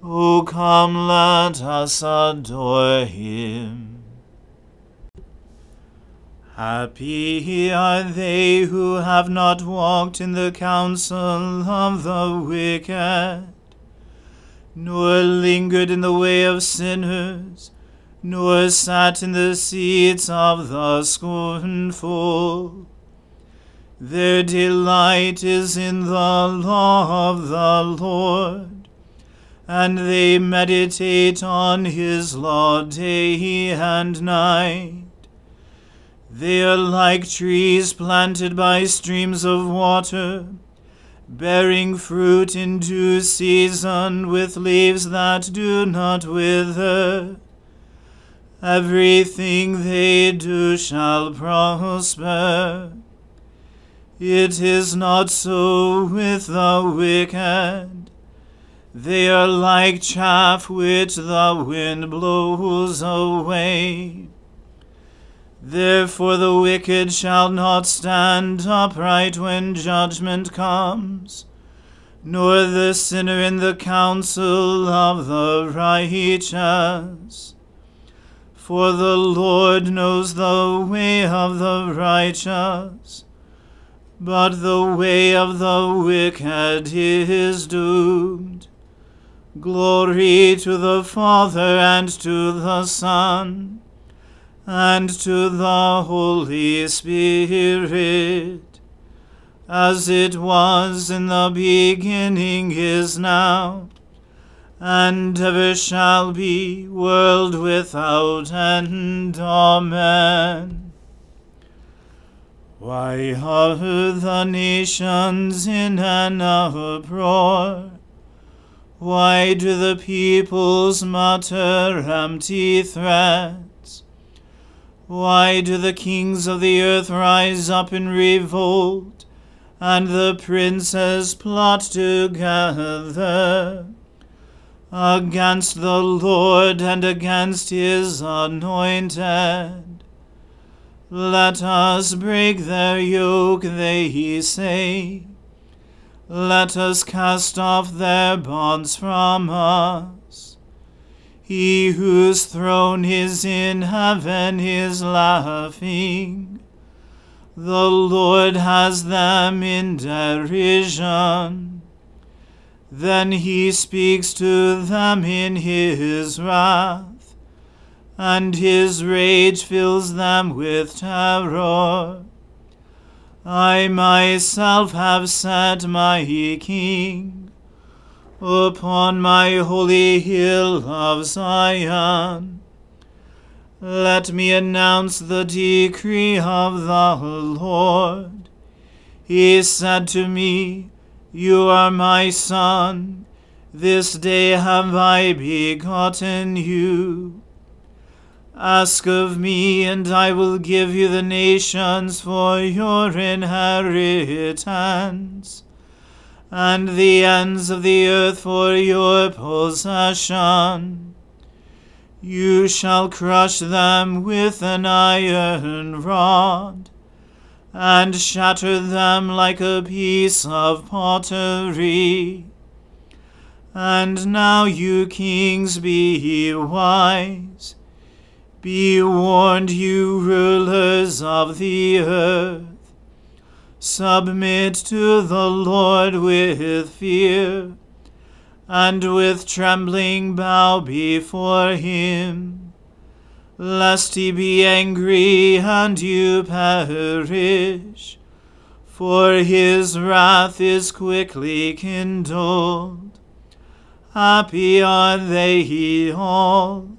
O come, let us adore him. Happy are they who have not walked in the counsel of the wicked, nor lingered in the way of sinners, nor sat in the seats of the scornful. Their delight is in the law of the Lord, and they meditate on his law day and night. They are like trees planted by streams of water, bearing fruit in due season with leaves that do not wither. Everything they do shall prosper. It is not so with the wicked. They are like chaff which the wind blows away. Therefore the wicked shall not stand upright when judgment comes, nor the sinner in the counsel of the righteous. For the Lord knows the way of the righteous, but the way of the wicked is doomed. Glory to the Father and to the Son and to the Holy Spirit, as it was in the beginning is now, and ever shall be, world without end. Amen. Why are the nations in an uproar? Why do the peoples mutter empty threats? Why do the kings of the earth rise up in revolt, and the princes plot together against the Lord and against his anointed. Let us break their yoke, they say. Let us cast off their bonds from us. He whose throne is in heaven is laughing. The Lord has them in derision. Then he speaks to them in his wrath, and his rage fills them with terror. I myself have set my king upon my holy hill of Zion. Let me announce the decree of the Lord. He said to me, You are my son. This day have I begotten you. Ask of me, and I will give you the nations for your inheritance, and the ends of the earth for your possession. You shall crush them with an iron rod, and shatter them like a piece of pottery. And now, you kings, be wise. Be warned, you rulers of the earth. Submit to the Lord with fear and with trembling bow before him, lest he be angry and you perish. For his wrath is quickly kindled. Happy are they all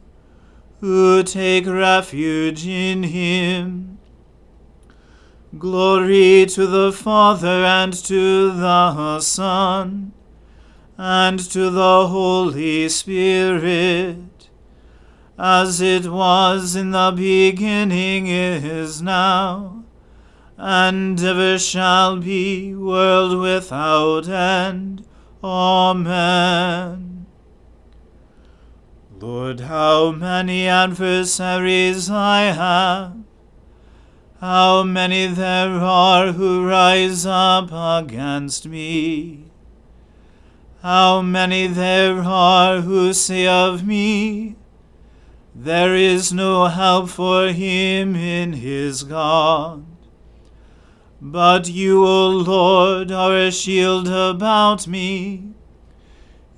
who take refuge in him. Glory to the Father and to the Son and to the Holy Spirit, as it was in the beginning is now, and ever shall be, world without end. Amen. Lord, how many adversaries I have, how many there are who rise up against me. How many there are who say of me, There is no help for him in his God. But you, O Lord, are a shield about me.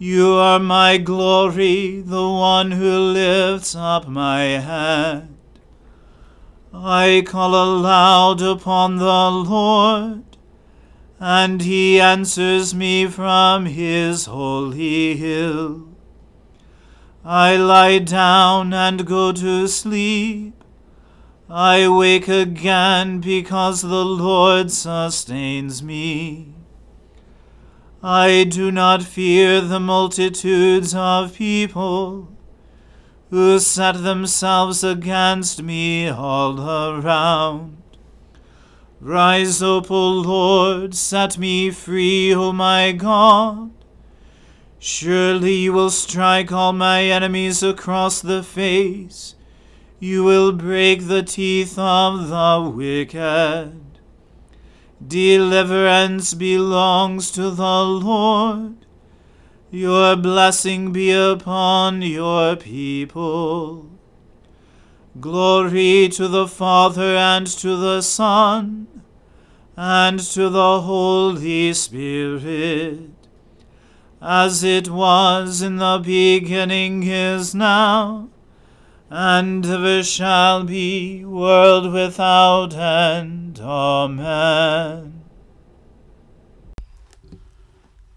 You are my glory, the one who lifts up my head. I call aloud upon the Lord and he answers me from his holy hill. I lie down and go to sleep. I wake again because the Lord sustains me. I do not fear the multitudes of people who set themselves against me all around. Rise up, O Lord, set me free, O my God. Surely you will strike all my enemies across the face. You will break the teeth of the wicked. Deliverance belongs to the Lord. Your blessing be upon your people. Glory to the Father and to the Son and to the Holy Spirit, as it was in the beginning is now, and ever shall be, world without end. Amen.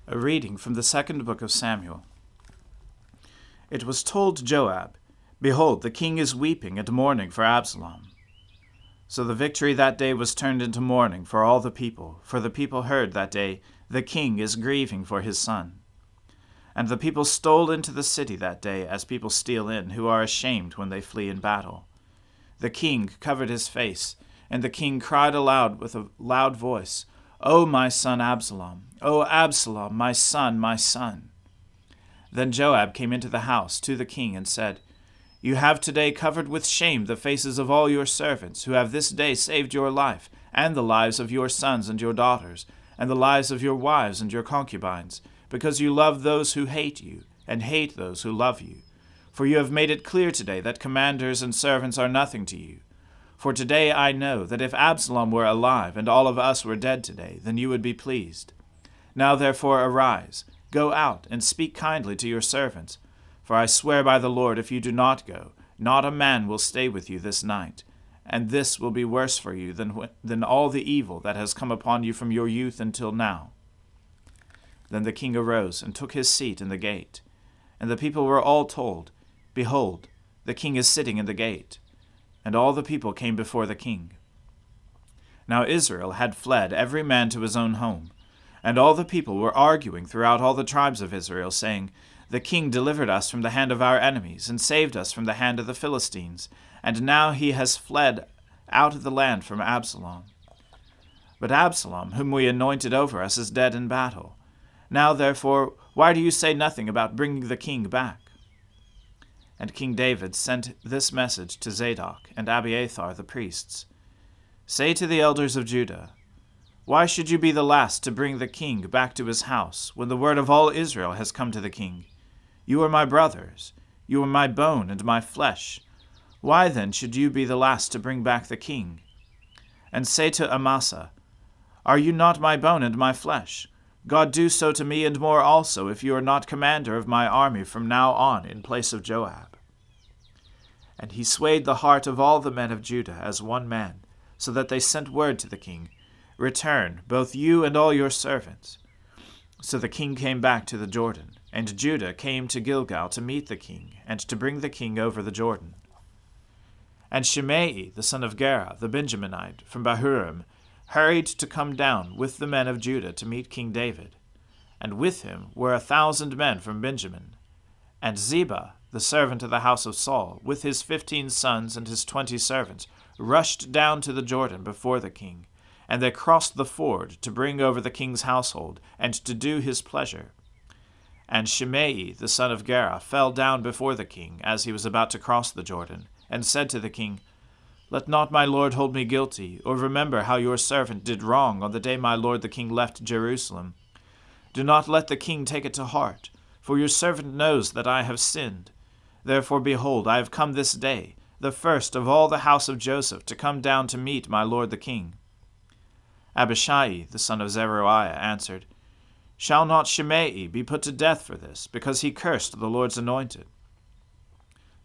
A reading from the second book of Samuel. It was told Joab, Behold, the king is weeping and mourning for Absalom. So the victory that day was turned into mourning for all the people, for the people heard that day, The king is grieving for his son. And the people stole into the city that day, as people steal in, who are ashamed when they flee in battle. The king covered his face, and the king cried aloud with a loud voice, O my son Absalom! O Absalom, my son, my son! Then Joab came into the house to the king and said, You have today covered with shame the faces of all your servants, who have this day saved your life, and the lives of your sons and your daughters, and the lives of your wives and your concubines, because you love those who hate you, and hate those who love you. For you have made it clear today that commanders and servants are nothing to you. For today I know that if Absalom were alive, and all of us were dead today, then you would be pleased. Now therefore arise Go out and speak kindly to your servants. For I swear by the Lord, if you do not go, not a man will stay with you this night. And this will be worse for you than, than all the evil that has come upon you from your youth until now. Then the king arose and took his seat in the gate. And the people were all told, Behold, the king is sitting in the gate. And all the people came before the king. Now Israel had fled every man to his own home. And all the people were arguing throughout all the tribes of Israel, saying, The king delivered us from the hand of our enemies, and saved us from the hand of the Philistines, and now he has fled out of the land from Absalom. But Absalom, whom we anointed over us, is dead in battle. Now, therefore, why do you say nothing about bringing the king back? And King David sent this message to Zadok and Abiathar the priests Say to the elders of Judah, why should you be the last to bring the king back to his house, when the word of all Israel has come to the king? You are my brothers, you are my bone and my flesh. Why then should you be the last to bring back the king? And say to Amasa, Are you not my bone and my flesh? God do so to me and more also, if you are not commander of my army from now on in place of Joab. And he swayed the heart of all the men of Judah as one man, so that they sent word to the king Return, both you and all your servants. So the king came back to the Jordan, and Judah came to Gilgal to meet the king, and to bring the king over the Jordan. And Shimei, the son of Gera, the Benjaminite, from Bahurim, hurried to come down with the men of Judah to meet King David. And with him were a thousand men from Benjamin. And Ziba, the servant of the house of Saul, with his fifteen sons and his twenty servants, rushed down to the Jordan before the king and they crossed the ford to bring over the king's household, and to do his pleasure. And Shimei the son of Gera fell down before the king as he was about to cross the Jordan, and said to the king, Let not my lord hold me guilty, or remember how your servant did wrong on the day my lord the king left Jerusalem. Do not let the king take it to heart, for your servant knows that I have sinned. Therefore, behold, I have come this day, the first of all the house of Joseph, to come down to meet my lord the king. Abishai, the son of Zeruiah, answered, Shall not Shimei be put to death for this, because he cursed the Lord's anointed?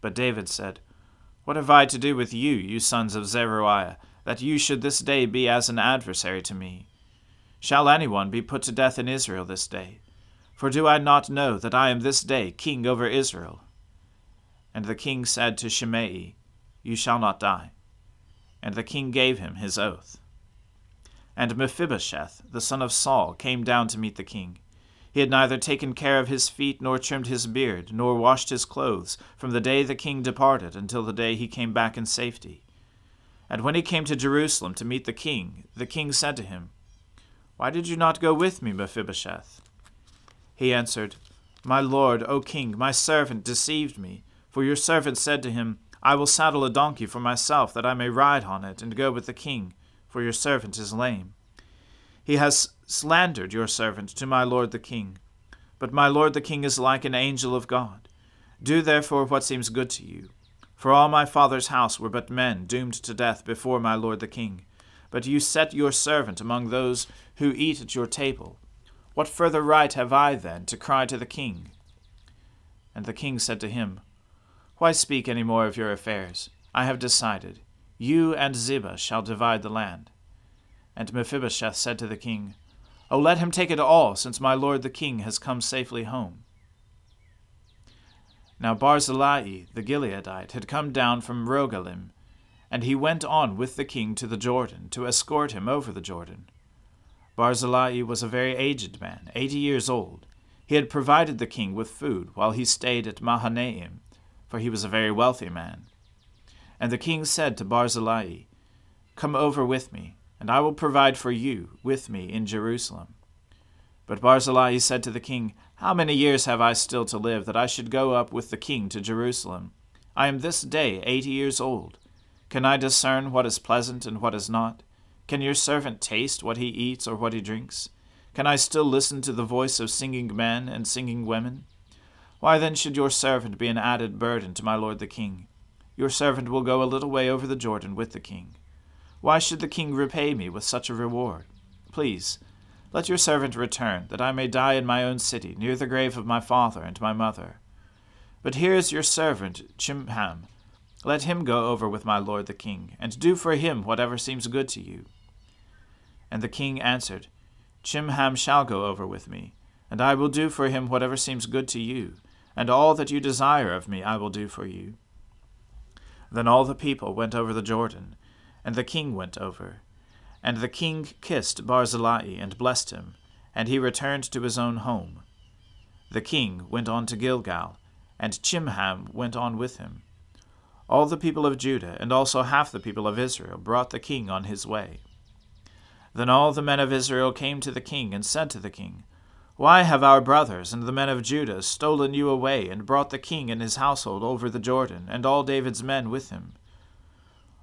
But David said, What have I to do with you, you sons of Zeruiah, that you should this day be as an adversary to me? Shall anyone be put to death in Israel this day? For do I not know that I am this day king over Israel? And the king said to Shimei, You shall not die. And the king gave him his oath. And Mephibosheth, the son of Saul, came down to meet the king. He had neither taken care of his feet, nor trimmed his beard, nor washed his clothes, from the day the king departed until the day he came back in safety. And when he came to Jerusalem to meet the king, the king said to him, Why did you not go with me, Mephibosheth? He answered, My lord, O king, my servant deceived me, for your servant said to him, I will saddle a donkey for myself, that I may ride on it, and go with the king for your servant is lame. He has slandered your servant to my lord the king. But my lord the king is like an angel of God. Do therefore what seems good to you. For all my father's house were but men doomed to death before my lord the king. But you set your servant among those who eat at your table. What further right have I then to cry to the king? And the king said to him, Why speak any more of your affairs? I have decided. You and Ziba shall divide the land. And Mephibosheth said to the king, O let him take it all, since my lord the king has come safely home. Now Barzillai the Gileadite had come down from Rogelim, and he went on with the king to the Jordan, to escort him over the Jordan. Barzillai was a very aged man, eighty years old. He had provided the king with food while he stayed at Mahanaim, for he was a very wealthy man. And the king said to Barzillai, Come over with me, and I will provide for you with me in Jerusalem. But Barzillai said to the king, How many years have I still to live that I should go up with the king to Jerusalem? I am this day eighty years old. Can I discern what is pleasant and what is not? Can your servant taste what he eats or what he drinks? Can I still listen to the voice of singing men and singing women? Why then should your servant be an added burden to my lord the king? Your servant will go a little way over the Jordan with the king. Why should the king repay me with such a reward? Please, let your servant return, that I may die in my own city, near the grave of my father and my mother. But here is your servant Chimham. Let him go over with my lord the king, and do for him whatever seems good to you. And the king answered, Chimham shall go over with me, and I will do for him whatever seems good to you, and all that you desire of me I will do for you. Then all the people went over the Jordan, and the king went over. And the king kissed Barzillai and blessed him, and he returned to his own home. The king went on to Gilgal, and Chimham went on with him. All the people of Judah, and also half the people of Israel, brought the king on his way. Then all the men of Israel came to the king, and said to the king, Why have our brothers and the men of Judah stolen you away, and brought the king and his household over the Jordan, and all David's men with him?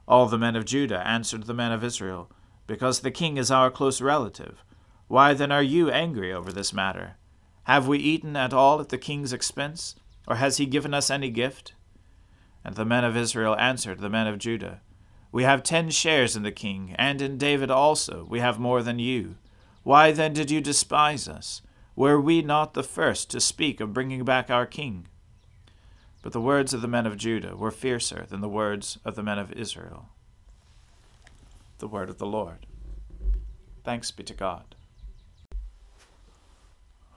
All the men of Judah answered the men of Israel, Because the king is our close relative. Why then are you angry over this matter? Have we eaten at all at the king's expense, or has he given us any gift? And the men of Israel answered the men of Judah, We have ten shares in the king, and in David also we have more than you. Why then did you despise us? Were we not the first to speak of bringing back our king? But the words of the men of Judah were fiercer than the words of the men of Israel. The word of the Lord. Thanks be to God.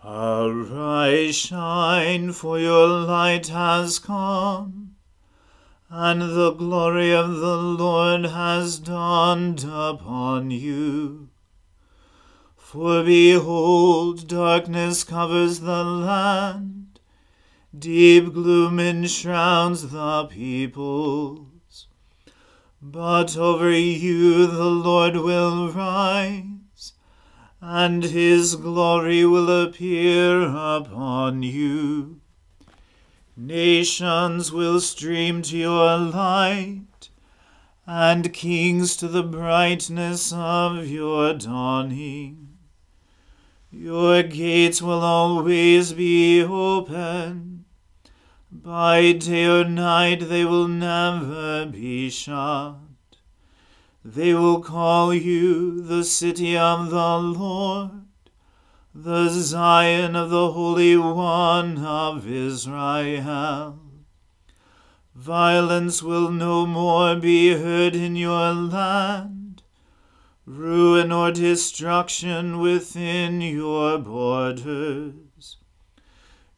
Arise, shine, for your light has come, and the glory of the Lord has dawned upon you. For behold, darkness covers the land Deep gloom enshrouds the peoples. But over you the Lord will rise, and his glory will appear upon you. Nations will stream to your light, and kings to the brightness of your dawning. Your gates will always be open by day or night they will never be shut. They will call you the city of the Lord, the Zion of the Holy One of Israel. Violence will no more be heard in your land, ruin or destruction within your borders.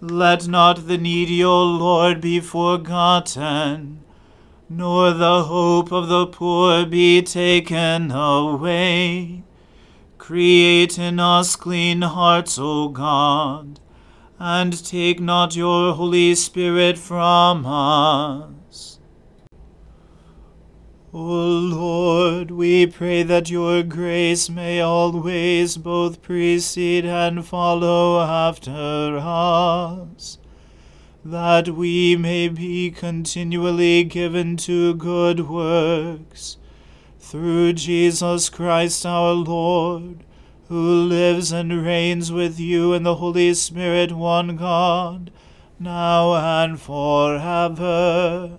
Let not the needy, O Lord, be forgotten, nor the hope of the poor be taken away. Create in us clean hearts, O God, and take not your Holy Spirit from us. O Lord, we pray that your grace may always both precede and follow after us, that we may be continually given to good works, through Jesus Christ our Lord, who lives and reigns with you in the Holy Spirit, one God, now and forever.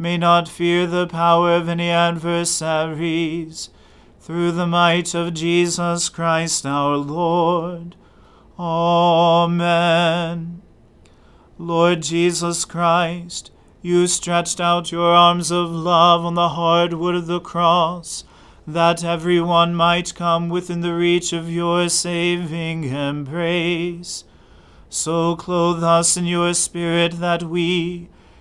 may not fear the power of any adversaries, through the might of Jesus Christ our Lord. Amen. Lord Jesus Christ, you stretched out your arms of love on the hard wood of the cross, that every one might come within the reach of your saving embrace. So clothe us in your Spirit that we,